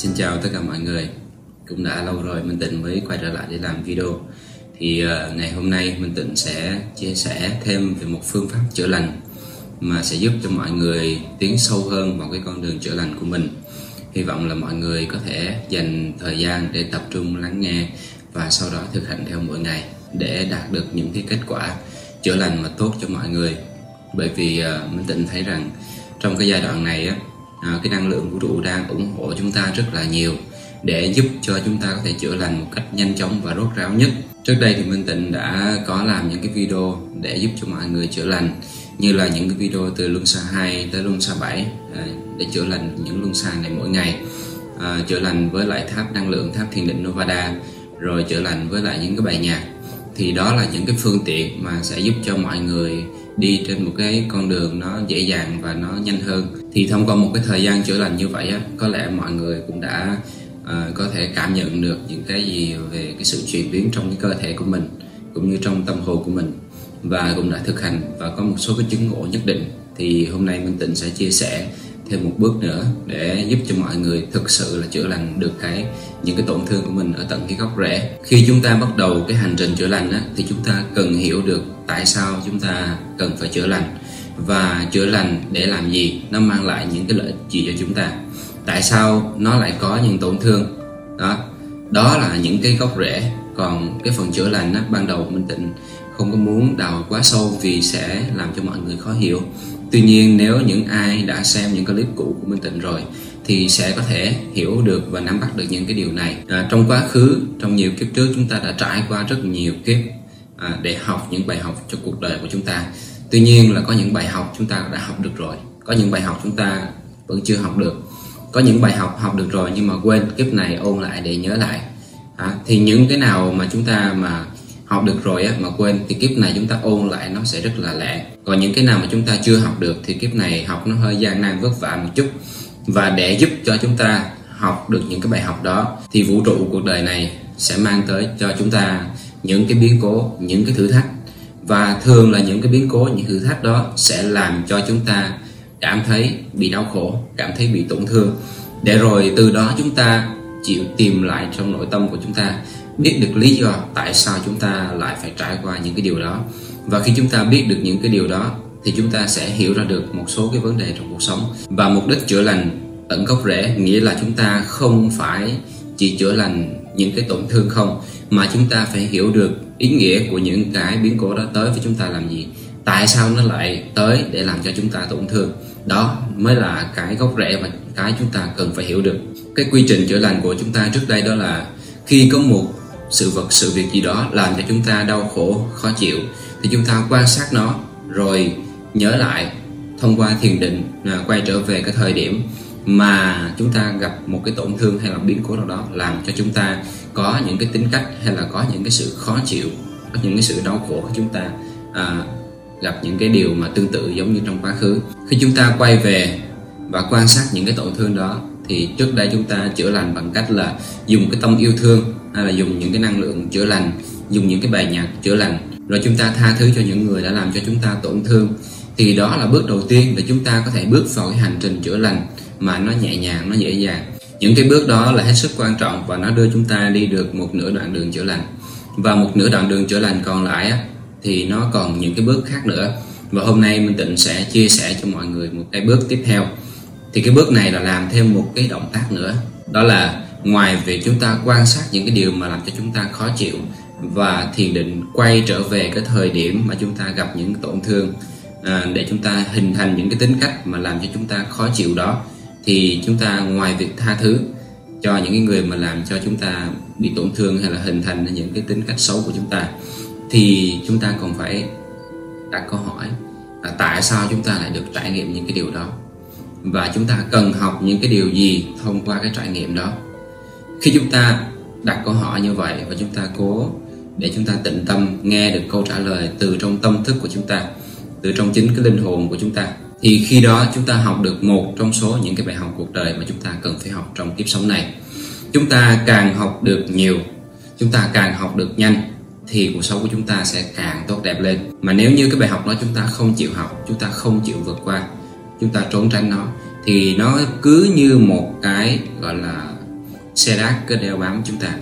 Xin chào tất cả mọi người. Cũng đã lâu rồi Minh Tịnh mới quay trở lại để làm video. Thì uh, ngày hôm nay Minh Tịnh sẽ chia sẻ thêm về một phương pháp chữa lành Mà sẽ giúp cho mọi người tiến sâu hơn vào cái con đường chữa lành của mình. Hy vọng là mọi người có thể dành thời gian để tập trung lắng nghe Và sau đó thực hành theo mỗi ngày Để đạt được những cái kết quả chữa lành mà tốt cho mọi người. Bởi vì uh, Minh Tịnh thấy rằng trong cái giai đoạn này á à, cái năng lượng vũ trụ đang ủng hộ chúng ta rất là nhiều để giúp cho chúng ta có thể chữa lành một cách nhanh chóng và rốt ráo nhất. Trước đây thì Minh Tịnh đã có làm những cái video để giúp cho mọi người chữa lành như là những cái video từ luân xa 2 tới luân xa 7 à, để chữa lành những luân xa này mỗi ngày à, chữa lành với lại tháp năng lượng tháp thiền định Novada rồi chữa lành với lại những cái bài nhạc. Thì đó là những cái phương tiện mà sẽ giúp cho mọi người đi trên một cái con đường nó dễ dàng và nó nhanh hơn thì thông qua một cái thời gian chữa lành như vậy á có lẽ mọi người cũng đã uh, có thể cảm nhận được những cái gì về cái sự chuyển biến trong cái cơ thể của mình cũng như trong tâm hồn của mình và cũng đã thực hành và có một số cái chứng ngộ nhất định. Thì hôm nay Minh Tịnh sẽ chia sẻ thêm một bước nữa để giúp cho mọi người thực sự là chữa lành được cái những cái tổn thương của mình ở tận cái gốc rễ. Khi chúng ta bắt đầu cái hành trình chữa lành á, thì chúng ta cần hiểu được tại sao chúng ta cần phải chữa lành và chữa lành để làm gì nó mang lại những cái lợi ích gì cho chúng ta. Tại sao nó lại có những tổn thương? Đó đó là những cái gốc rễ. Còn cái phần chữa lành á, ban đầu minh tịnh không có muốn đào quá sâu vì sẽ làm cho mọi người khó hiểu. Tuy nhiên nếu những ai đã xem những clip cũ của minh tịnh rồi thì sẽ có thể hiểu được và nắm bắt được những cái điều này. À, trong quá khứ trong nhiều kiếp trước chúng ta đã trải qua rất nhiều kiếp à, để học những bài học cho cuộc đời của chúng ta tuy nhiên là có những bài học chúng ta đã học được rồi. Có những bài học chúng ta vẫn chưa học được. Có những bài học học được rồi nhưng mà quên kiếp này ôn lại để nhớ lại. À, thì những cái nào mà chúng ta mà học được rồi á, mà quên thì kiếp này chúng ta ôn lại nó sẽ rất là lẹ. Còn những cái nào mà chúng ta chưa học được thì kiếp này học nó hơi gian nan vất vả một chút. Và để giúp cho chúng ta học được những cái bài học đó thì vũ trụ cuộc đời này sẽ mang tới cho chúng ta những cái biến cố những cái thử thách và thường là những cái biến cố, những thử thách đó sẽ làm cho chúng ta cảm thấy bị đau khổ, cảm thấy bị tổn thương. Để rồi từ đó chúng ta chịu tìm lại trong nội tâm của chúng ta, biết được lý do tại sao chúng ta lại phải trải qua những cái điều đó. Và khi chúng ta biết được những cái điều đó, thì chúng ta sẽ hiểu ra được một số cái vấn đề trong cuộc sống. Và mục đích chữa lành tận gốc rễ nghĩa là chúng ta không phải chỉ chữa lành những cái tổn thương không, mà chúng ta phải hiểu được ý nghĩa của những cái biến cố đó tới với chúng ta làm gì. Tại sao nó lại tới để làm cho chúng ta tổn thương? Đó mới là cái gốc rễ và cái chúng ta cần phải hiểu được. Cái quy trình chữa lành của chúng ta trước đây đó là khi có một sự vật, sự việc gì đó làm cho chúng ta đau khổ, khó chịu, thì chúng ta quan sát nó, rồi nhớ lại thông qua thiền định à, quay trở về cái thời điểm mà chúng ta gặp một cái tổn thương hay là biến cố nào đó làm cho chúng ta có những cái tính cách hay là có những cái sự khó chịu có những cái sự đau khổ của chúng ta à, gặp những cái điều mà tương tự giống như trong quá khứ. Khi chúng ta quay về và quan sát những cái tổn thương đó thì trước đây chúng ta chữa lành bằng cách là dùng cái tâm yêu thương hay là dùng những cái năng lượng chữa lành dùng những cái bài nhạc chữa lành. Rồi chúng ta tha thứ cho những người đã làm cho chúng ta tổn thương thì đó là bước đầu tiên để chúng ta có thể bước vào cái hành trình chữa lành mà nó nhẹ nhàng nó dễ dàng. Những cái bước đó là hết sức quan trọng và nó đưa chúng ta đi được một nửa đoạn đường chữa lành. Và một nửa đoạn đường chữa lành còn lại á, thì nó còn những cái bước khác nữa. Và hôm nay Minh Tịnh sẽ chia sẻ cho mọi người một cái bước tiếp theo. Thì cái bước này là làm thêm một cái động tác nữa. Đó là ngoài việc chúng ta quan sát những cái điều mà làm cho chúng ta khó chịu và thiền định quay trở về cái thời điểm mà chúng ta gặp những tổn thương à, để chúng ta hình thành những cái tính cách mà làm cho chúng ta khó chịu đó thì chúng ta ngoài việc tha thứ cho những cái người mà làm cho chúng ta bị tổn thương hay là hình thành những cái tính cách xấu của chúng ta thì chúng ta còn phải đặt câu hỏi là tại sao chúng ta lại được trải nghiệm những cái điều đó và chúng ta cần học những cái điều gì thông qua cái trải nghiệm đó khi chúng ta đặt câu hỏi như vậy và chúng ta cố để chúng ta tĩnh tâm nghe được câu trả lời từ trong tâm thức của chúng ta từ trong chính cái linh hồn của chúng ta. Thì khi đó chúng ta học được một trong số những cái bài học cuộc đời mà chúng ta cần phải học trong kiếp sống này. Chúng ta càng học được nhiều chúng ta càng học được nhanh thì cuộc sống của chúng ta sẽ càng tốt đẹp lên. Mà nếu như cái bài học đó chúng ta không chịu học chúng ta không chịu vượt qua chúng ta trốn tránh nó thì nó cứ như một cái gọi là xe rác cứ đeo bám chúng ta.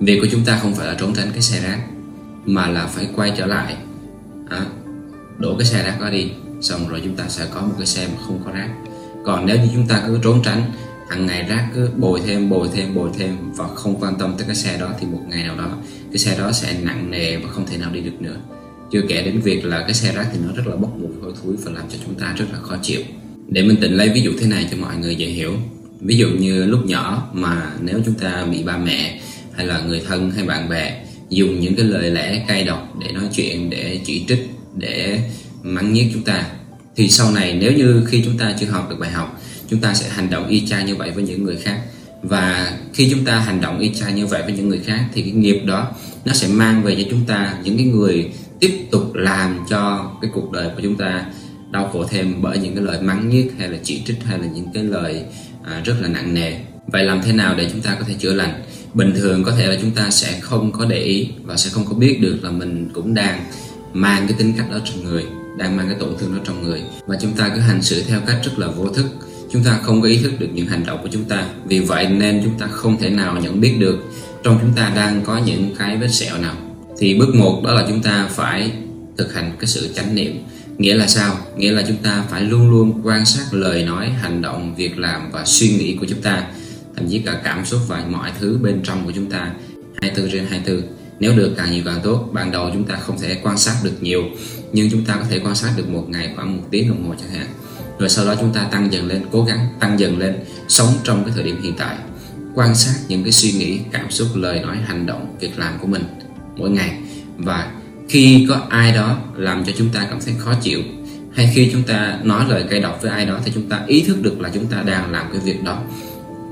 Việc của chúng ta không phải là trốn tránh cái xe rác mà là phải quay trở lại à, đổ cái xe rác đó đi, xong rồi chúng ta sẽ có một cái xe mà không có rác. Còn nếu như chúng ta cứ trốn tránh hàng ngày rác cứ bồi thêm bồi thêm bồi thêm và không quan tâm tới cái xe đó thì một ngày nào đó, cái xe đó sẽ nặng nề và không thể nào đi được nữa. Chưa kể đến việc là cái xe rác thì nó rất là bốc mùi hôi thối và làm cho chúng ta rất là khó chịu. Để mình tỉnh lấy ví dụ thế này cho mọi người dễ hiểu. Ví dụ như lúc nhỏ mà nếu chúng ta bị ba mẹ hay là người thân hay bạn bè dùng những cái lời lẽ cay độc để nói chuyện, để chỉ trích để mắng nhiếc chúng ta. Thì sau này nếu như khi chúng ta chưa học được bài học chúng ta sẽ hành động y chang như vậy với những người khác. Và khi chúng ta hành động y chang như vậy với những người khác thì cái nghiệp đó nó sẽ mang về cho chúng ta những cái người tiếp tục làm cho cái cuộc đời của chúng ta đau khổ thêm bởi những cái lời mắng nhiếc hay là chỉ trích hay là những cái lời à, rất là nặng nề. Vậy làm thế nào để chúng ta có thể chữa lành? Bình thường có thể là chúng ta sẽ không có để ý và sẽ không có biết được là mình cũng đang mang cái tính cách đó trong người, đang mang cái tổn thương đó trong người. Và chúng ta cứ hành xử theo cách rất là vô thức. Chúng ta không có ý thức được những hành động của chúng ta. Vì vậy nên chúng ta không thể nào nhận biết được trong chúng ta đang có những cái vết sẹo nào. Thì bước một đó là chúng ta phải thực hành cái sự chánh niệm. Nghĩa là sao? Nghĩa là chúng ta phải luôn luôn quan sát lời nói, hành động, việc làm và suy nghĩ của chúng ta, thậm chí cả cảm xúc và mọi thứ bên trong của chúng ta. 24 trên 24 nếu được càng nhiều càng tốt. Ban đầu chúng ta không thể quan sát được nhiều, nhưng chúng ta có thể quan sát được một ngày khoảng một tiếng đồng hồ chẳng hạn. Rồi sau đó chúng ta tăng dần lên, cố gắng tăng dần lên, sống trong cái thời điểm hiện tại. Quan sát những cái suy nghĩ, cảm xúc, lời nói, hành động, việc làm của mình mỗi ngày. Và khi có ai đó làm cho chúng ta cảm thấy khó chịu, hay khi chúng ta nói lời cay độc với ai đó, thì chúng ta ý thức được là chúng ta đang làm cái việc đó.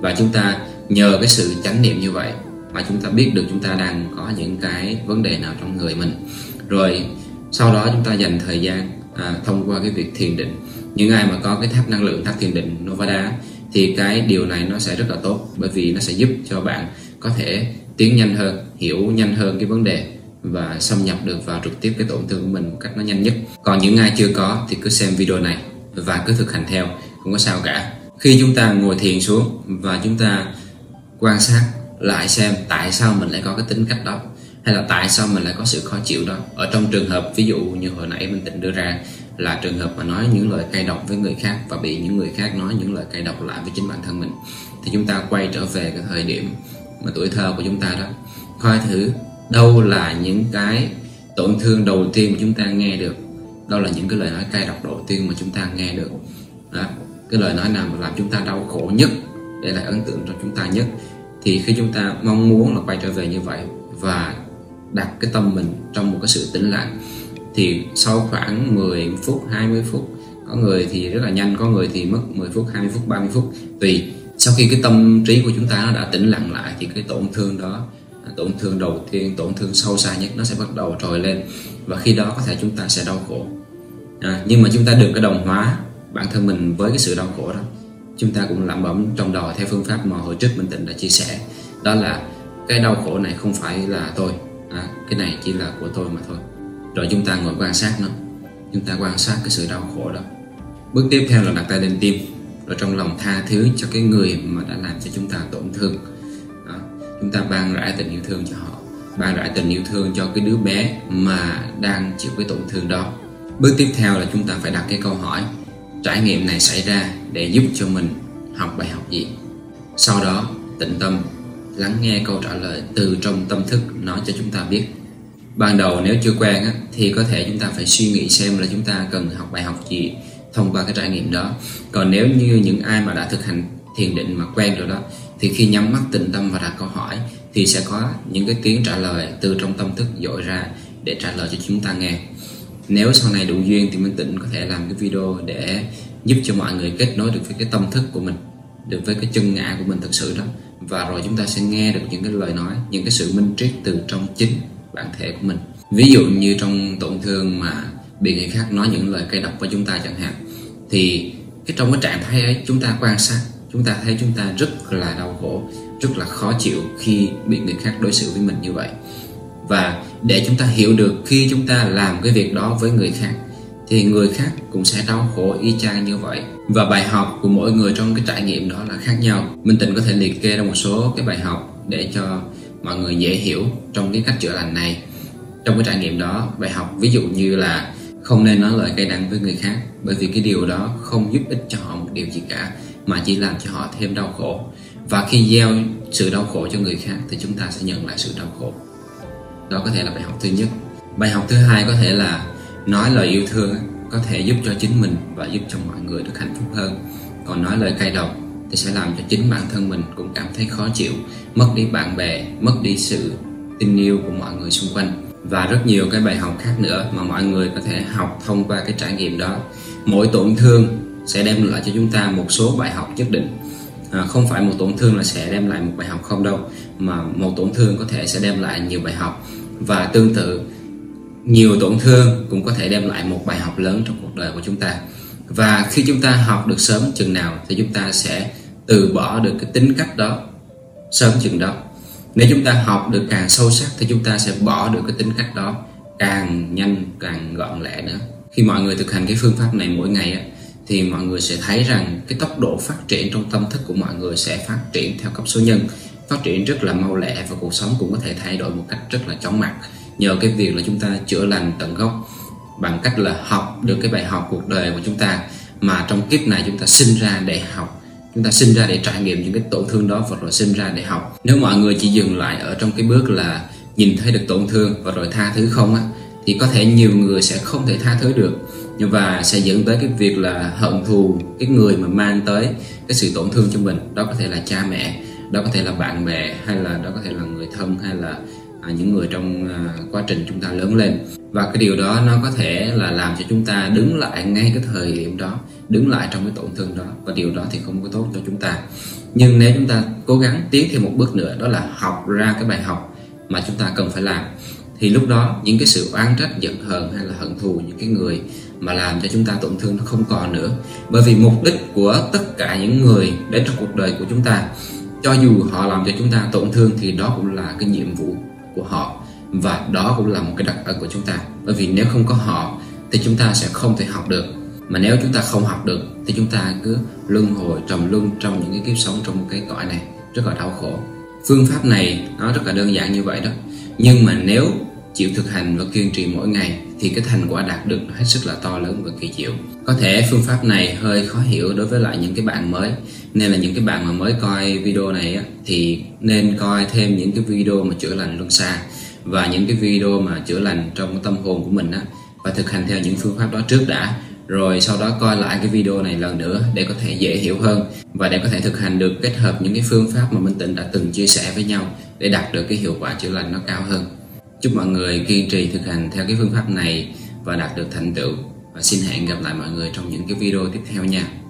Và chúng ta nhờ cái sự chánh niệm như vậy và chúng ta biết được chúng ta đang có những cái vấn đề nào trong người mình. Rồi sau đó chúng ta dành thời gian à, thông qua cái việc thiền định. Những ai mà có cái tháp năng lượng tháp thiền định Novada thì cái điều này nó sẽ rất là tốt bởi vì nó sẽ giúp cho bạn có thể tiến nhanh hơn hiểu nhanh hơn cái vấn đề và xâm nhập được vào trực tiếp cái tổn thương của mình một cách nó nhanh nhất. Còn những ai chưa có thì cứ xem video này và cứ thực hành theo không có sao cả. Khi chúng ta ngồi thiền xuống và chúng ta quan sát lại xem tại sao mình lại có cái tính cách đó, hay là tại sao mình lại có sự khó chịu đó. Ở trong trường hợp, ví dụ như hồi nãy mình định đưa ra, là trường hợp mà nói những lời cay độc với người khác và bị những người khác nói những lời cay độc lại với chính bản thân mình, thì chúng ta quay trở về cái thời điểm mà tuổi thơ của chúng ta đó. Coi thử đâu là những cái tổn thương đầu tiên mà chúng ta nghe được, đâu là những cái lời nói cay độc đầu tiên mà chúng ta nghe được. Đó, cái lời nói nào mà làm chúng ta đau khổ nhất để lại ấn tượng trong chúng ta nhất? Thì khi chúng ta mong muốn là quay trở về như vậy và đặt cái tâm mình trong một cái sự tĩnh lặng thì sau khoảng 10 phút 20 phút có người thì rất là nhanh có người thì mất 10 phút 20 phút 30 phút. Tùy sau khi cái tâm trí của chúng ta nó đã tĩnh lặng lại thì cái tổn thương đó tổn thương đầu tiên tổn thương sâu xa nhất nó sẽ bắt đầu trồi lên và khi đó có thể chúng ta sẽ đau khổ. À, nhưng mà chúng ta đừng có đồng hóa bản thân mình với cái sự đau khổ đó chúng ta cũng lẩm bẩm trong đầu theo phương pháp mà hồi trước bình tịnh đã chia sẻ. Đó là cái đau khổ này không phải là tôi. À, cái này chỉ là của tôi mà thôi. Rồi chúng ta ngồi quan sát nó chúng ta quan sát cái sự đau khổ đó. Bước tiếp theo là đặt tay lên tim. Rồi trong lòng tha thứ cho cái người mà đã làm cho chúng ta tổn thương. Đó. chúng ta ban rãi tình yêu thương cho họ. Ban rãi tình yêu thương cho cái đứa bé mà đang chịu cái tổn thương đó. Bước tiếp theo là chúng ta phải đặt cái câu hỏi trải nghiệm này xảy ra để giúp cho mình học bài học gì. Sau đó tĩnh tâm lắng nghe câu trả lời từ trong tâm thức nói cho chúng ta biết. Ban đầu nếu chưa quen á, thì có thể chúng ta phải suy nghĩ xem là chúng ta cần học bài học gì thông qua cái trải nghiệm đó. Còn nếu như những ai mà đã thực hành thiền định mà quen rồi đó thì khi nhắm mắt tĩnh tâm và đặt câu hỏi thì sẽ có những cái tiếng trả lời từ trong tâm thức dội ra để trả lời cho chúng ta nghe nếu sau này đủ duyên thì Minh Tịnh có thể làm cái video để giúp cho mọi người kết nối được với cái tâm thức của mình, được với cái chân ngã của mình thực sự đó. Và rồi chúng ta sẽ nghe được những cái lời nói, những cái sự minh triết từ trong chính bản thể của mình. Ví dụ như trong tổn thương mà bị người khác nói những lời cay độc với chúng ta chẳng hạn, thì cái trong cái trạng thái ấy chúng ta quan sát, chúng ta thấy chúng ta rất là đau khổ, rất là khó chịu khi bị người khác đối xử với mình như vậy và để chúng ta hiểu được khi chúng ta làm cái việc đó với người khác, thì người khác cũng sẽ đau khổ y chang như vậy. Và bài học của mỗi người trong cái trải nghiệm đó là khác nhau. Minh tịnh có thể liệt kê ra một số cái bài học để cho mọi người dễ hiểu trong cái cách chữa lành này. Trong cái trải nghiệm đó, bài học ví dụ như là không nên nói lời cay đắng với người khác, bởi vì cái điều đó không giúp ích cho họ một điều gì cả, mà chỉ làm cho họ thêm đau khổ. Và khi gieo sự đau khổ cho người khác, thì chúng ta sẽ nhận lại sự đau khổ đó có thể là bài học thứ nhất. Bài học thứ hai có thể là nói lời yêu thương có thể giúp cho chính mình và giúp cho mọi người được hạnh phúc hơn. Còn nói lời cay độc thì sẽ làm cho chính bản thân mình cũng cảm thấy khó chịu mất đi bạn bè mất đi sự tình yêu của mọi người xung quanh. Và rất nhiều cái bài học khác nữa mà mọi người có thể học thông qua cái trải nghiệm đó. Mỗi tổn thương sẽ đem lại cho chúng ta một số bài học nhất định. À, không phải một tổn thương là sẽ đem lại một bài học không đâu mà một tổn thương có thể sẽ đem lại nhiều bài học và tương tự, nhiều tổn thương cũng có thể đem lại một bài học lớn trong cuộc đời của chúng ta. Và khi chúng ta học được sớm chừng nào thì chúng ta sẽ từ bỏ được cái tính cách đó sớm chừng đó. Nếu chúng ta học được càng sâu sắc thì chúng ta sẽ bỏ được cái tính cách đó càng nhanh, càng gọn lẹ nữa. Khi mọi người thực hành cái phương pháp này mỗi ngày thì mọi người sẽ thấy rằng cái tốc độ phát triển trong tâm thức của mọi người sẽ phát triển theo cấp số nhân phát triển rất là mau lẹ và cuộc sống cũng có thể thay đổi một cách rất là chóng mặt. Nhờ cái việc là chúng ta chữa lành tận gốc bằng cách là học được cái bài học cuộc đời của chúng ta, mà trong kiếp này chúng ta sinh ra để học, chúng ta sinh ra để trải nghiệm những cái tổn thương đó và rồi sinh ra để học. Nếu mọi người chỉ dừng lại ở trong cái bước là nhìn thấy được tổn thương và rồi tha thứ không á, thì có thể nhiều người sẽ không thể tha thứ được. Và sẽ dẫn tới cái việc là hận thù cái người mà mang tới cái sự tổn thương cho mình, đó có thể là cha mẹ đó có thể là bạn bè hay là đó có thể là người thân hay là à, những người trong à, quá trình chúng ta lớn lên. Và cái điều đó nó có thể là làm cho chúng ta đứng lại ngay cái thời điểm đó đứng lại trong cái tổn thương đó và điều đó thì không có tốt cho chúng ta. Nhưng nếu chúng ta cố gắng tiến thêm một bước nữa đó là học ra cái bài học mà chúng ta cần phải làm thì lúc đó những cái sự oán trách giận hờn hay là hận thù những cái người mà làm cho chúng ta tổn thương nó không còn nữa. Bởi vì mục đích của tất cả những người đến trong cuộc đời của chúng ta cho dù họ làm cho chúng ta tổn thương thì đó cũng là cái nhiệm vụ của họ. Và đó cũng là một cái đặc ân của chúng ta. Bởi vì nếu không có họ thì chúng ta sẽ không thể học được. Mà nếu chúng ta không học được thì chúng ta cứ luân hồi, trầm luân trong những cái kiếp sống trong cái cõi này. Rất là đau khổ. Phương pháp này nó rất là đơn giản như vậy đó. Nhưng mà nếu chịu thực hành và kiên trì mỗi ngày thì cái thành quả đạt được hết sức là to lớn và kỳ diệu. Có thể phương pháp này hơi khó hiểu đối với lại những cái bạn mới nên là những cái bạn mà mới coi video này á, thì nên coi thêm những cái video mà chữa lành luân xa và những cái video mà chữa lành trong tâm hồn của mình á và thực hành theo những phương pháp đó trước đã rồi sau đó coi lại cái video này lần nữa để có thể dễ hiểu hơn và để có thể thực hành được kết hợp những cái phương pháp mà Minh Tịnh đã từng chia sẻ với nhau để đạt được cái hiệu quả chữa lành nó cao hơn. Chúc mọi người kiên trì thực hành theo cái phương pháp này và đạt được thành tựu và xin hẹn gặp lại mọi người trong những cái video tiếp theo nha.